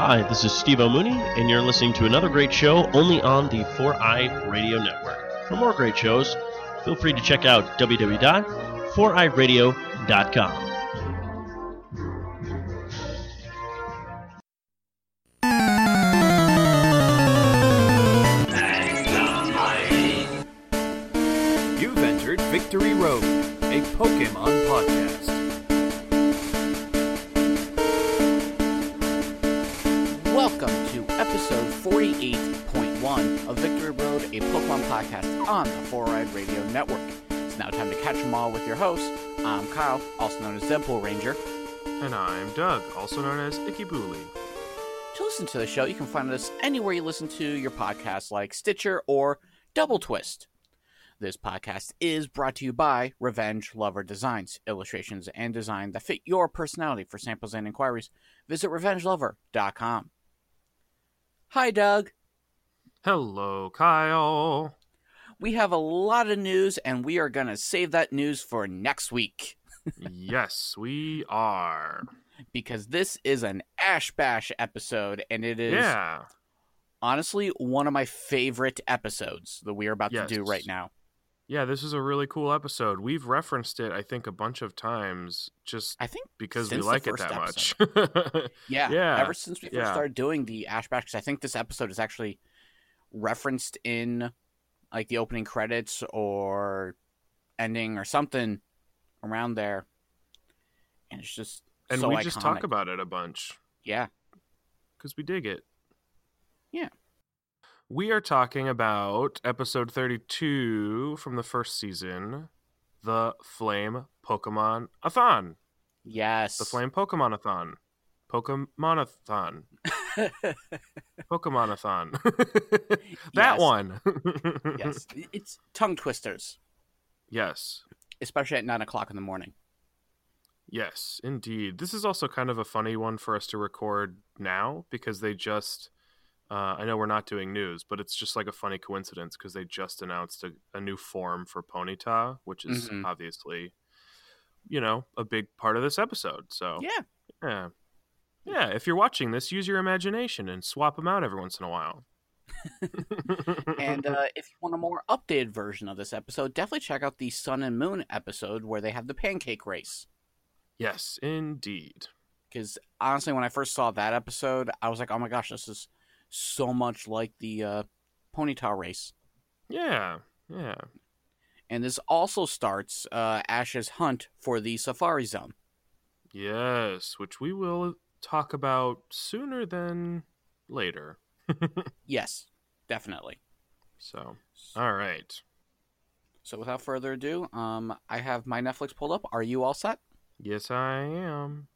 Hi, this is Steve O'Mooney, and you're listening to another great show only on the 4i Radio Network. For more great shows, feel free to check out www.4iradio.com. also known as Deadpool Ranger. And I'm Doug, also known as Icky Booley. To listen to the show, you can find us anywhere you listen to your podcasts like Stitcher or Double Twist. This podcast is brought to you by Revenge Lover Designs, illustrations and design that fit your personality. For samples and inquiries, visit revengelover.com. Hi, Doug. Hello, Kyle. We have a lot of news, and we are going to save that news for next week yes, we are. because this is an Ash Bash episode, and it is Yeah. honestly one of my favorite episodes that we are about to do right now. Yeah, this is a really cool episode. We've referenced it, I think, a bunch of times just I think because we like it that much. Yeah, Yeah, Ever since we first yeah. started doing the Ash Bash, 'cause I think this episode is actually referenced in like the opening credits or ending or something around there, and it's just and so we iconic. just talk about it a bunch yeah, because we dig it. Yeah. We are talking about episode 32 from the first season, the Flame Pokemon Athon. yes, The Flame Pokemon-a-thon. Pokemon-a-thon. Pokemon-a-thon. that Yes. one. yes, it's tongue twisters, Yes. Especially at nine o'clock in the morning. Yes, indeed. This is also kind of a funny one for us to record now because they just. Uh, I know we're not doing news, but it's just like a funny coincidence because they just announced a, a new form for Ponyta, which is Mhm. obviously, you know, a big part of this episode. So Yeah, yeah, yeah. If you're watching this, use your imagination and swap them out every once in a while. and uh, if you want a more updated version of this episode, definitely check out the Sun and Moon episode where they have the pancake race. yes, indeed. because honestly, when I first saw that episode, I was like, "Oh my gosh, this is so much like the uh, Ponyta race." Yeah, yeah. And this also starts uh, Ash's hunt for the Safari Zone. Yes, which we will talk about sooner than later. Yes, definitely. So, all right. So without further ado, um, I have my Netflix pulled up. Are you all set? Yes, I am.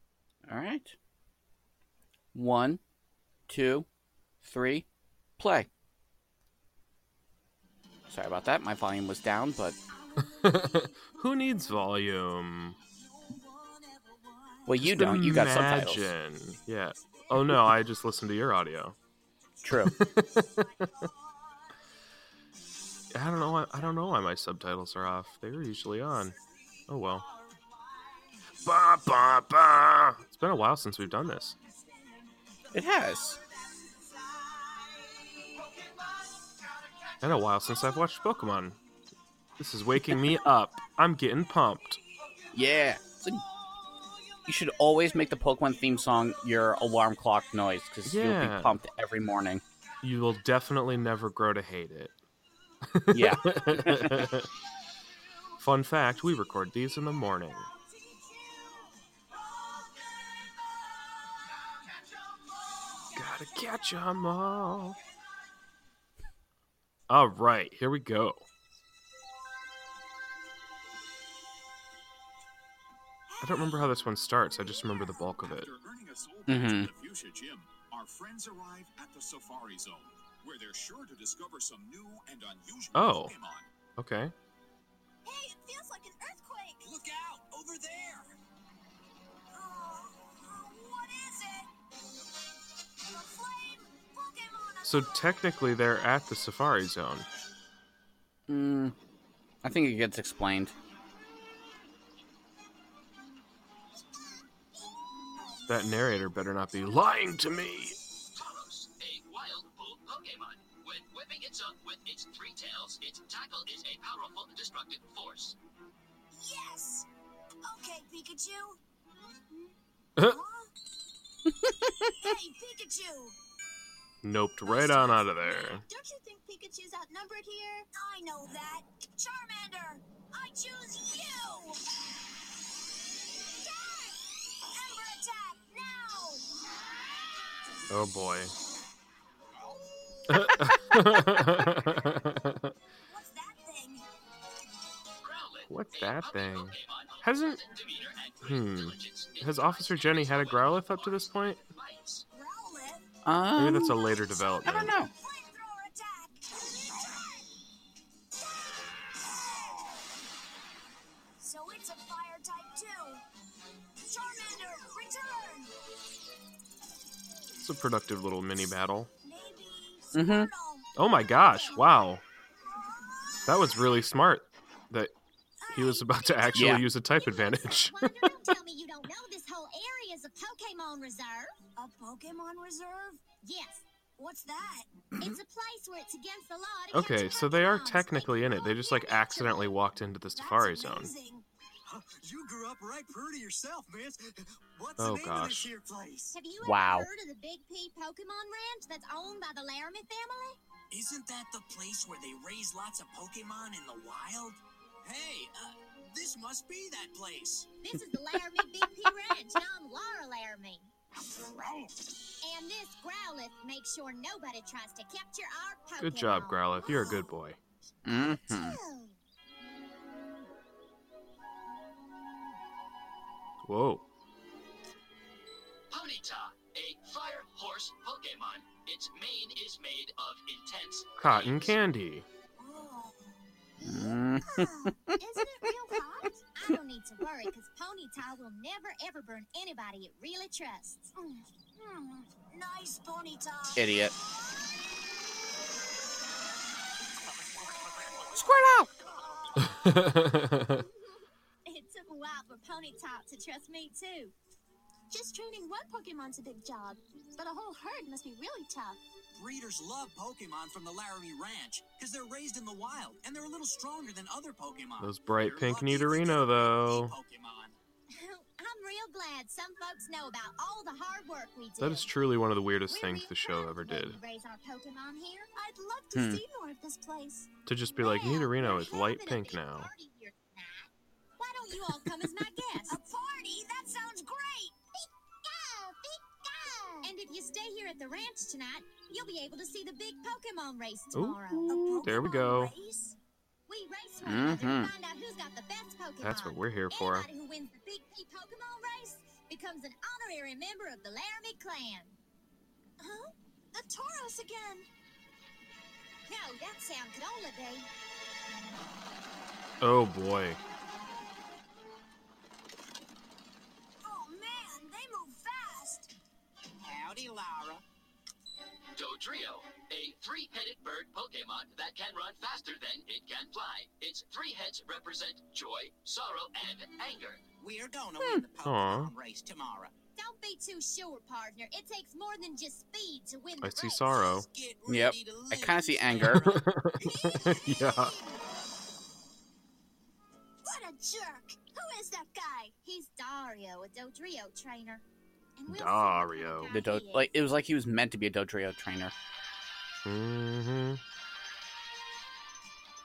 All right. One, two, three, play. Sorry about that. My volume was down, but Who needs volume? well, you Just don't. You got subtitles. imagine. Yeah. Oh no, I just listened to your audio. True. I don't know. Why, I don't know why my subtitles are off. They were usually on. Oh well. Ba, ba, ba. It's been a while since we've done this. it has. Been a while since I've watched Pokemon. This is waking me up. I'm getting pumped. Yeah. It's like- you should always make the Pokemon theme song your alarm clock noise because you'll be pumped every morning. You will definitely never grow to hate it. Yeah. Fun fact: we record these in the morning. Gotta catch 'em all. All right, here we go. I don't remember how this one starts. I just remember the bulk of it. After earning a soul Mhm. badge at the Fuchsia Gym, our friends arrive at the Safari Zone, where they're sure to discover some new and unusual Oh. Pokemon. Okay. Hey, it feels like an earthquake. Look out! Over there! Oh, what is it? A flame Pokemon. So technically, they're at the Safari Zone. Mm, I think it gets explained. That narrator better not be lying to me. Pokemon. When whipping its up with its three tails, its tackle is a powerful destructive force. Yes! Okay, Pikachu. Huh? Huh? hey, Pikachu! Noped right on out of there. Don't you think Pikachu's outnumbered here? I know that. Charmander, I choose you! Ember attack, now! Oh boy. What's that thing? What's that thing? Hasn't- with demeanor and great Hmm. Has Officer Jenny had a quick Growlithe up to this point? bites. Growlithe? Um, Maybe that's a later development. I don't know. It's a productive little mini battle. Maybe Mhm. Oh my gosh! Wow, that was really smart. That he was about to actually Yeah. use a type advantage. Wonder, don't tell me you don't know this whole area is a Pokemon reserve. A Pokemon reserve? Yes. What's that? It's a place where it's against the law to okay, catch so they are technically in it. They just like accidentally walked into the That's Safari Zone. Amazing. You grew up right pretty yourself, man. What's Oh, the name of this gosh. here place? Have you Wow. ever heard of the Big P Pokemon Ranch that's owned by the Laramie family? Isn't that the place where they raise lots of Pokemon in the wild? Hey, uh, this must be that place. This is the Laramie Big P Ranch, and I'm Laura Laramie. And this Growlithe makes sure nobody tries to capture our Pokemon. Good job, Growlithe. You're a good boy. hmm Whoa. Ponyta, a fire horse Pokemon. Its mane is made of intense Cotton flames. candy. Oh. Mm. Isn't it real hot? I don't need to worry because Ponyta will never ever burn anybody it really trusts. Nice Ponyta. Idiot. Squirtle! It took a while for to trust me too. Just training one Pokemon's a big job, but a whole herd must be really tough. Breeders love Pokemon from the Laramie Ranch because they're raised in the wild and they're a little stronger than other Pokemon. Those bright You're pink lucky if you Nidorino, though. I'm real glad some folks know about all the hard work we do. That is truly one of the weirdest We're things the show ever of the way did. we Raise our Pokemon here. I'd love to Hmm. see more of this place. To just be like, Nidorino is light pink now. party here tonight. Why don't you all come as my guests? a party? That sounds great. Pika, Pika. And if you stay here at the ranch tonight, you'll be able to see the big Pokemon race tomorrow. Ooh, there we go. We race one another to mm-hmm. find out who's got the best Pokemon. That's what we're here for. Anybody who wins the Big P Pokemon race becomes an honorary member of the Laramie clan. Huh? The Tauros again. No, that sound could only be. Oh boy. Howdy, Laura. Dodrio, a three-headed bird Pokemon that can run faster than it can fly. Its three heads represent joy, sorrow, and anger. We're gonna win the hmm. Aw. Pokemon race tomorrow. Don't be too sure, partner. It takes more than just speed to win I the see race. sorrow. Yep. I kind of see anger. Yeah. What a jerk! Who is that guy? He's Dario, a Dodrio trainer. And we'll Dario. The of do- guy he is. like it was like he was meant to be a Dodrio trainer. Mm-hmm.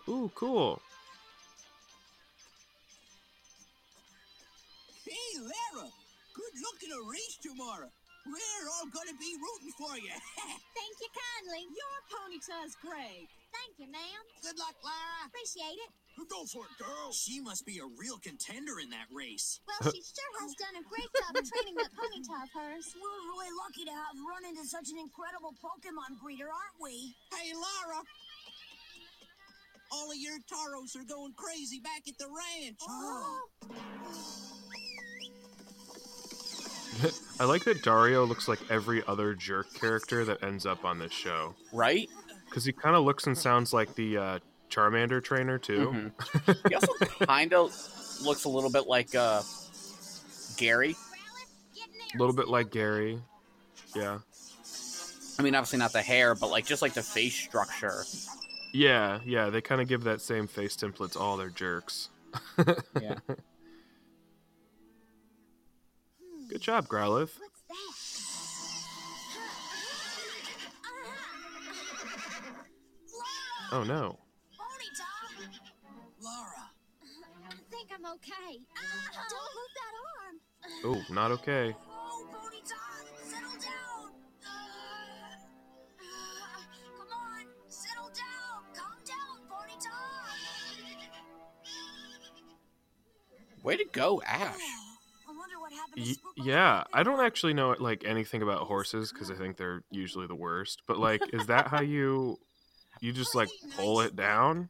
Ooh, cool. Hey, Lara. Good luck in a race tomorrow. We're all gonna be rooting for you. Thank you kindly. Your Ponyta's great. Thank you, ma'am. Good luck, Lara. Appreciate it. Go for it, girl. She must be a real contender in that race. Well, she sure has done a great job training that Ponyta of hers. We're really lucky to have run into such an incredible Pokemon breeder, aren't we? Hey, Lara. All of your Tauros are going crazy back at the ranch. Oh. I like that Dario looks like every other jerk character that ends up on this show. Right? Because he kind of looks and sounds like the uh, Charmander trainer, too. Mhm. He also kind of looks a little bit like uh, Gary. Growlithe, get in A little bit like Gary. Yeah. I mean, obviously not the hair, but like just like the face structure. Yeah, yeah, they kind of give that same face template to all their jerks. Yeah. Good job, Growlithe. What's? Oh no. Ponyta! Laura, I think I'm okay. Don't move that arm. Oh, not okay. Oh, Ponyta, settle down. Uh, uh, come on, settle down. Calm down, Ponyta. Way to go, Ash. Y- yeah, I don't actually know like anything about horses because I think they're usually the worst. But like, is that how you you just like pull it down?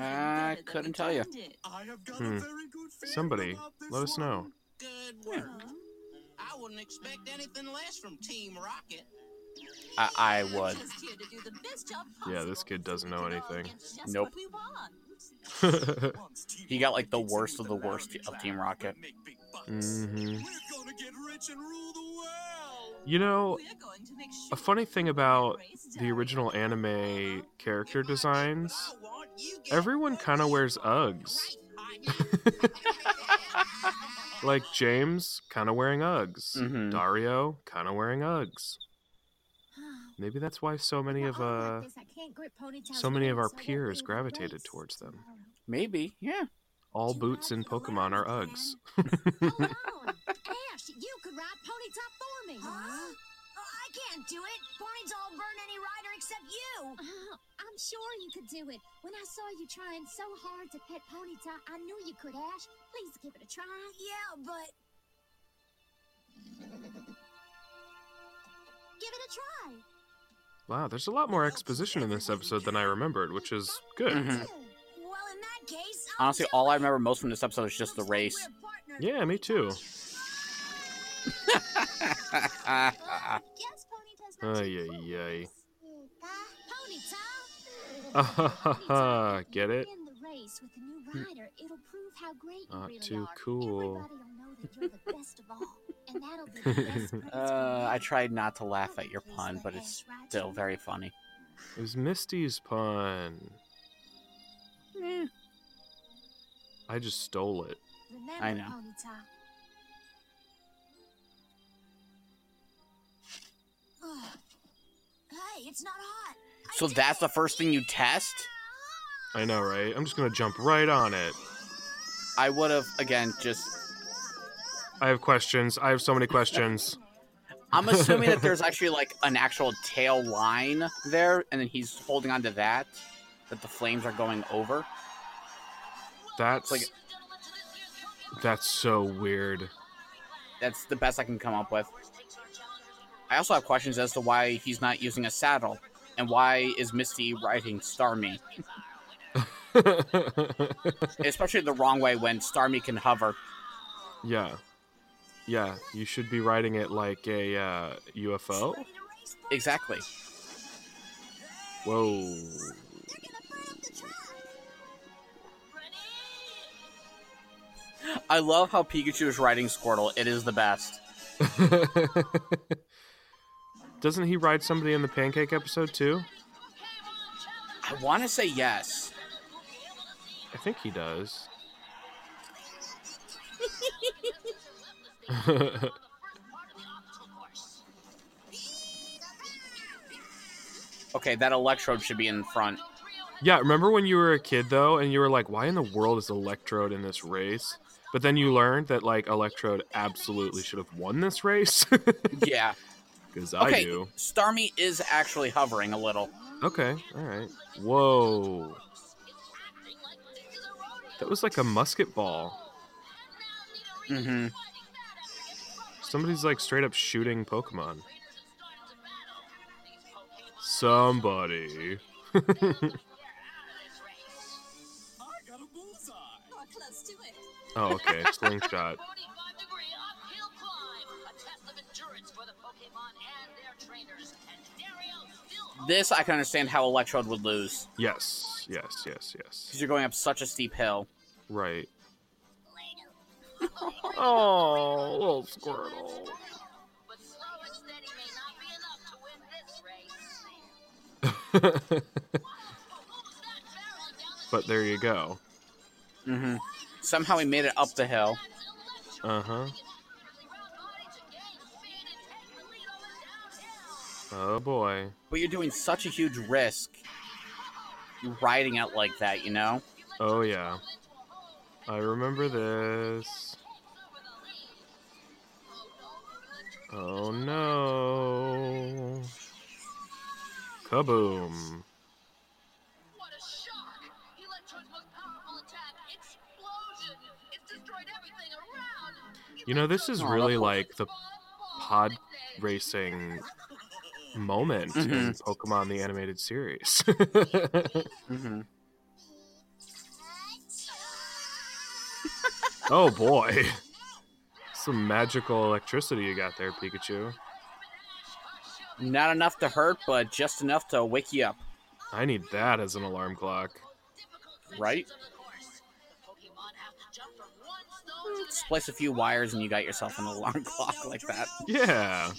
I couldn't tell you. I have got Hmm. a very good feeling Somebody, let us know. one. Good work. I wouldn't expect anything less from Team Rocket. I, I would. Just here to do the best job Yeah, this kid doesn't know anything. Nope. what we want. Once Team He got, like, the worst of the worst of Team Rocket. We'll make big bucks. hmm We're gonna get rich and rule the world. You know, We're going to make a funny thing about the original anime character If I get what designs, want, everyone kind of wears want. Uggs. Like James, kind of wearing Uggs. Mhm. Dario, kind of wearing Uggs. Maybe that's why so many of uh so many of our peers gravitated towards them. Maybe, yeah. All boots in Pokemon are Uggs. Hold on. Ash, you could ride Ponyta for me. Huh? I can't do it. Ponyta will burn any rider except you. I'm sure you could do it. When I saw you trying so hard to pet Ponyta, I knew you could, Ash. Please give it a try. Yeah, but... Give it a try. Wow, there's a lot more exposition in this episode than I remembered, which is good. Mhm. Well, in that case, I'll Honestly, all I remember most from this episode is just the Looks like race. Yeah, me too. Yes, Ponyta's not Ay, ay, ay. Ha, ha, ha, Get it? Win the race with the new rider, it'll prove how great you Not really too are. cool. Everybody will know that you're the best of all, and that'll be the best prize Uh, I tried not to laugh at your pun, but it's still very funny. It was Misty's pun. Eh, I just stole it. Remember, I know. Ponyta. Hey, it's not hot. So did that's the first thing you test? I know, right? I'm just gonna jump right on it. I would have, again, just. I have questions. I have so many questions. I'm assuming that there's actually like an actual tail line there, and then he's holding on to that, that the flames are going over. That's like- that's so weird. That's the best I can come up with. I also have questions as to why he's not using a saddle, and why is Misty riding Starmie, especially the wrong way when Starmie can hover. yeah, yeah. You should be riding it like a uh, UFO. Ready to race, Ponyta? Exactly. Whoa. I love how Pikachu is riding Squirtle. It is the best. Doesn't he ride somebody in the pancake episode too? I want to say yes. I think he does. Okay, that electrode should be in front. yeah, remember when you were a kid though, and you were like, "Why in the world is Electrode in this race?" But then you learned that like Electrode absolutely should have won this race Yeah. because I Okay, do. Starmie is actually hovering a little. Okay, all right. Whoa, that was like a musket ball. Mm-hmm. Somebody's like straight up shooting Pokemon. Somebody. I got a bullseye. Oh, close to it. Oh, okay. Slingshot. 45 degree uphill climb. A test of endurance for the Pokemon and their trainers. And Dario This I can understand how Electrode would lose Yes, yes, yes, yes. because you're going up such a steep hill. Right. Oh, little Squirtle. But slow and steady may not be enough to win this race. but there you go. Mm-hmm. Somehow he made it up the hill. Uh huh. Oh boy. But you're doing such a huge risk. You're riding it like that, you know? Oh yeah. I remember this. Oh no. Kaboom. You know, this is really like the pod racing moment in Mhm. Pokemon the animated series. Mm-hmm. oh boy. Some magical electricity you got there, Pikachu. Not enough to hurt, but just enough to wake you up, I need that as an alarm clock. right? Splice a few wires and you got yourself an alarm clock like that. Yeah.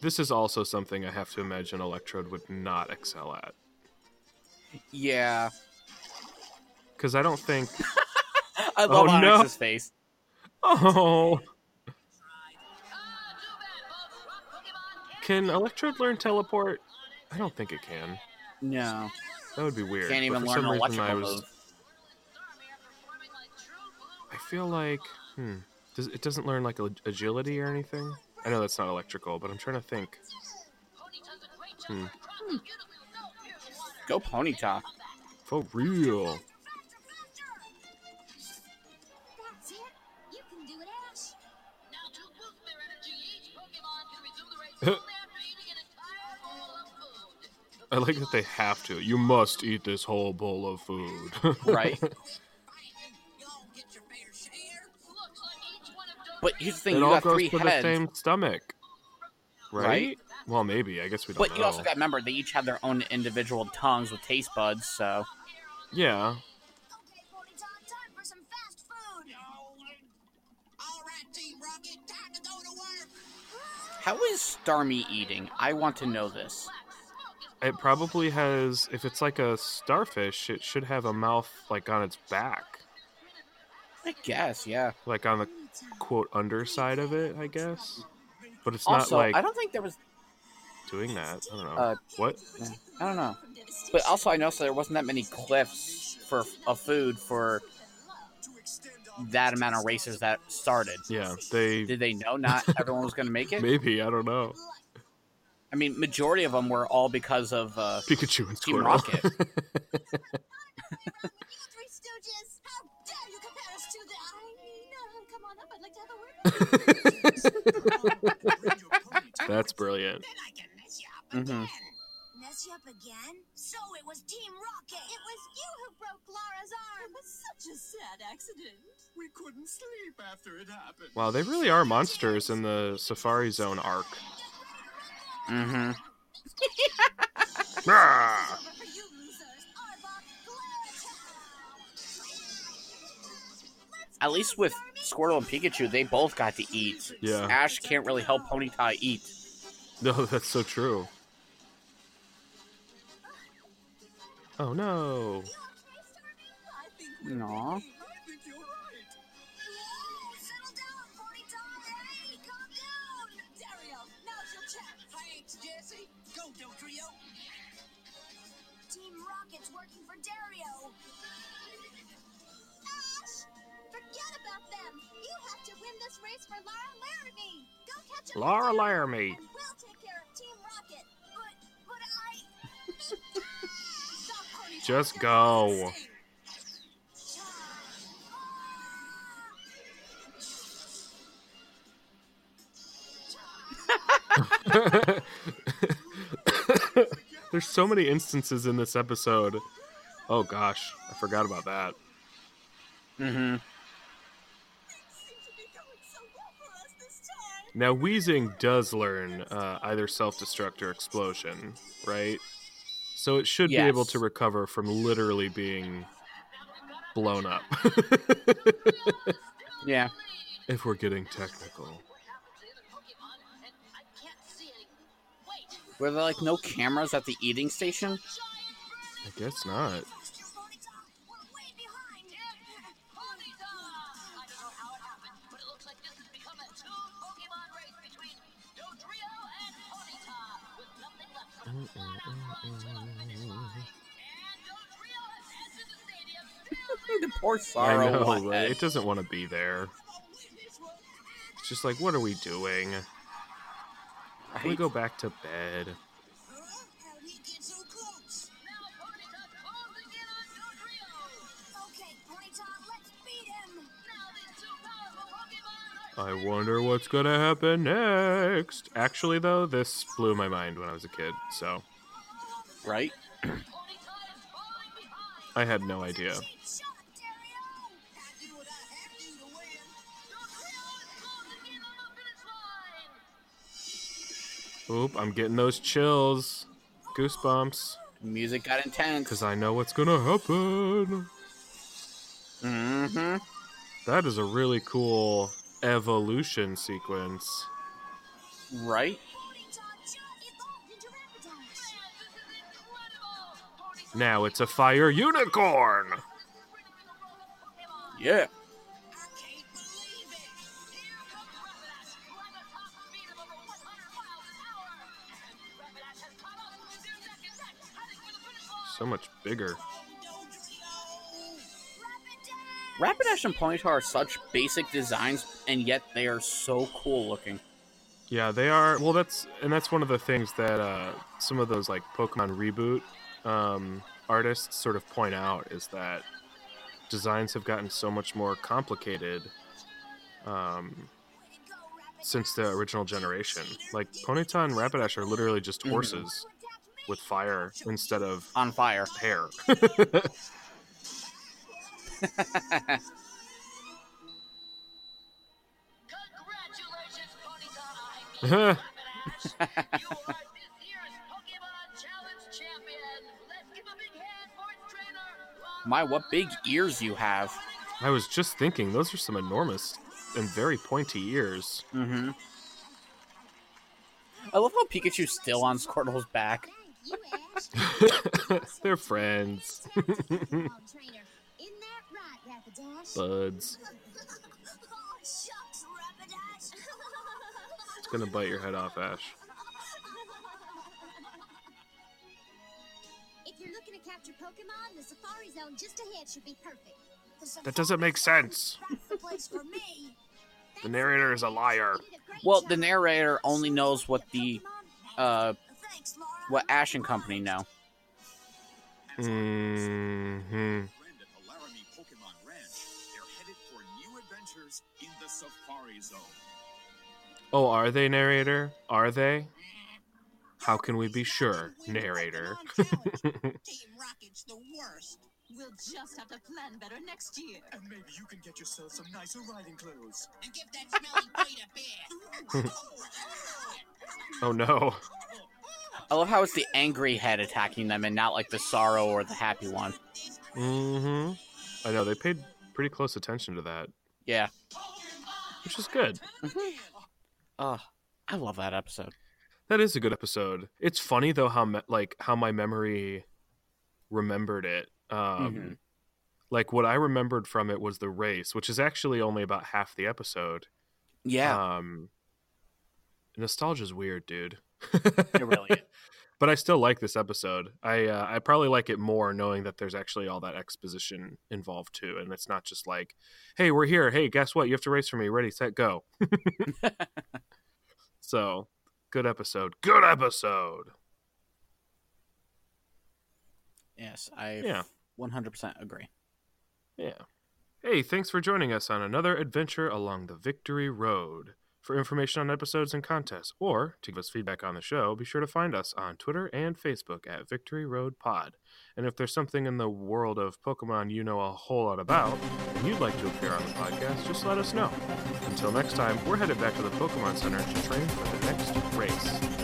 This is also something I have to imagine Electrode would not excel at. Yeah. Because I don't think. I love Oh, no. Onix's face. Oh! Can Electrode learn teleport? I don't think it can. No. That would be weird. Can't even learn some an electrical I move. I feel like. Hmm. Does, it doesn't learn like agility or anything? I know that's not electrical, but I'm trying to think. Hmm. Go Ponyta. For real. That's it. You can do it, Ash. Now to boost their energy, each Pokemon can resume the race only after eating an entire bowl of food. I like that they have to. You must eat this whole bowl of food. Right. But here's the thing, it you all got goes three to the heads. same stomach. Right? Right? Well, maybe. I guess we don't know. But know. you also got to remember they each have their own individual tongues with taste buds, so Yeah. Okay, Ponyta, time for some fast food. All right, Team Rocket, time to go to work. how is Starmie eating? I want to know this. It probably has if it's like a starfish, it should have a mouth like on its back. I guess, yeah. Like on the quote underside of it, I guess. But it's also, not like I don't think there was. doing that. I don't know. Uh, what? I don't know. But also, I noticed there wasn't that many cliffs for of food for that amount of racers that started. Yeah, they Did they know not everyone was going to make it? maybe, I don't know. I mean, majority of them were all because of uh, Pikachu and Team Squirtle. Rocket. You! How dare you compare us to the... I know, come on up, I'd like to have a word with you. That's brilliant. Then I can mess you up Mhm. Mess you up again? So it was Team Rocket! It was you who broke Lara's arm! It was such a sad accident. We couldn't sleep after it happened. Wow, they really are monsters in the Safari Zone arc. mm-hmm. At least with Squirtle and Pikachu, they both got to eat. Yeah. Ash can't really help Ponyta eat. No, that's so true. Oh no. Aw. Win this race for Lara Laramie! Go catch up Lara Laramie. And we'll take care of Team Rocket! But, but I... Stop, Ponyta! Just go. There's so many instances in this episode. Oh gosh, I forgot about that. Mm-hmm. Seems to be going so well for us this time! Now Weezing does learn uh, either self-destruct or explosion, right? So it should be able to recover from literally being blown up. Yeah. if we're getting technical. What happened to the other Pokemon? And I can't see any. Wait, Were there like no cameras at the eating station? I guess not. The poor sorrow. I know, one right? It doesn't want to be there. It's just like, what are we doing? Can we go back to bed? I wonder what's gonna happen next. Actually, though, this blew my mind when I was a kid, so Right? I had no idea. I do what I have to to win. Oop, I'm getting those chills, goosebumps, Music got intense. because I know what's gonna happen. Mm-hmm. That is a really cool evolution sequence. Right? Ponyta just evolved into Rapidash. Now it's a fire unicorn. Yeah. I can't believe it. So much bigger. Rapidash and Ponyta are such basic designs, and yet they are so cool looking. Yeah, they are. Well, that's and that's one of the things that uh, some of those like Pokemon reboot um, artists sort of point out is that designs have gotten so much more complicated um, since the original generation. Like Ponyta and Rapidash are literally just Mhm. horses with fire instead of On fire. hair. Congratulations, Ponyta. I mean, Rapidash. You are this year's Pokemon Challenge champion. Let's give a big hand for its trainer. My, what big ears you have. I was just thinking, those are some enormous and very pointy ears. Mm-hmm. I love how Pikachu's still on Squirtle's back. Thank you, Ash. They're friends. Buds. oh, shucks, Rapidash. It's gonna bite your head off, Ash. If you're looking to capture Pokemon, the Safari Zone just ahead should be perfect. That doesn't make sense. The place for me. The narrator is a liar. You did a great Well, the narrator only knows what the uh what Ash and Company know. hmm Zone. Oh, are they narrator? Are they? How can we be sure, narrator? Team Rocket's the worst. We'll just have to plan better next year. And maybe you can get yourself some nicer riding clothes. And give that smelly Peter beer. oh no. I love how it's the angry head attacking them and not like the sorrow or the happy one. Mm-hmm. I know they paid pretty close attention to that, Yeah. Which is good. Oh, I love that episode. That is a good episode. It's funny though how me- like how my memory remembered it. Um, Mhm. Like what I remembered from it was the race, which is actually only about half the episode. Yeah, Um, nostalgia's weird, dude. it really is. But I still like this episode. I uh, I probably like it more knowing that there's actually all that exposition involved too, and it's not just like, "Hey, we're here. Hey, guess what? You have to race for me. Ready, set, go." so, good episode. Good episode. Yes, I Yeah. 100% agree. Yeah. Hey, thanks for joining us on another adventure along the Victory Road. For information on episodes and contests, or to give us feedback on the show, be sure to find us on Twitter and Facebook at Victory Road Pod. And if there's something in the world of Pokemon you know a whole lot about, and you'd like to appear on the podcast, just let us know. Until next time, we're headed back to the Pokemon Center to train for the next race.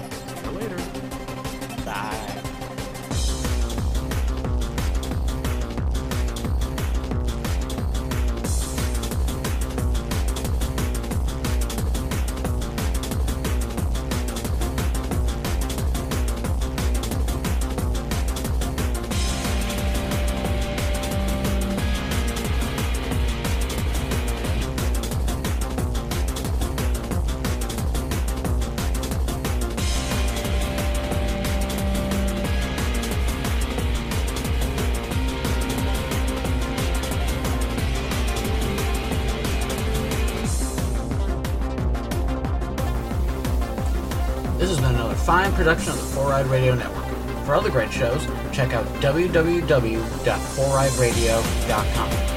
Fine production of the Four Ride Radio Network. For other great shows, check out www.fourrideradio.com.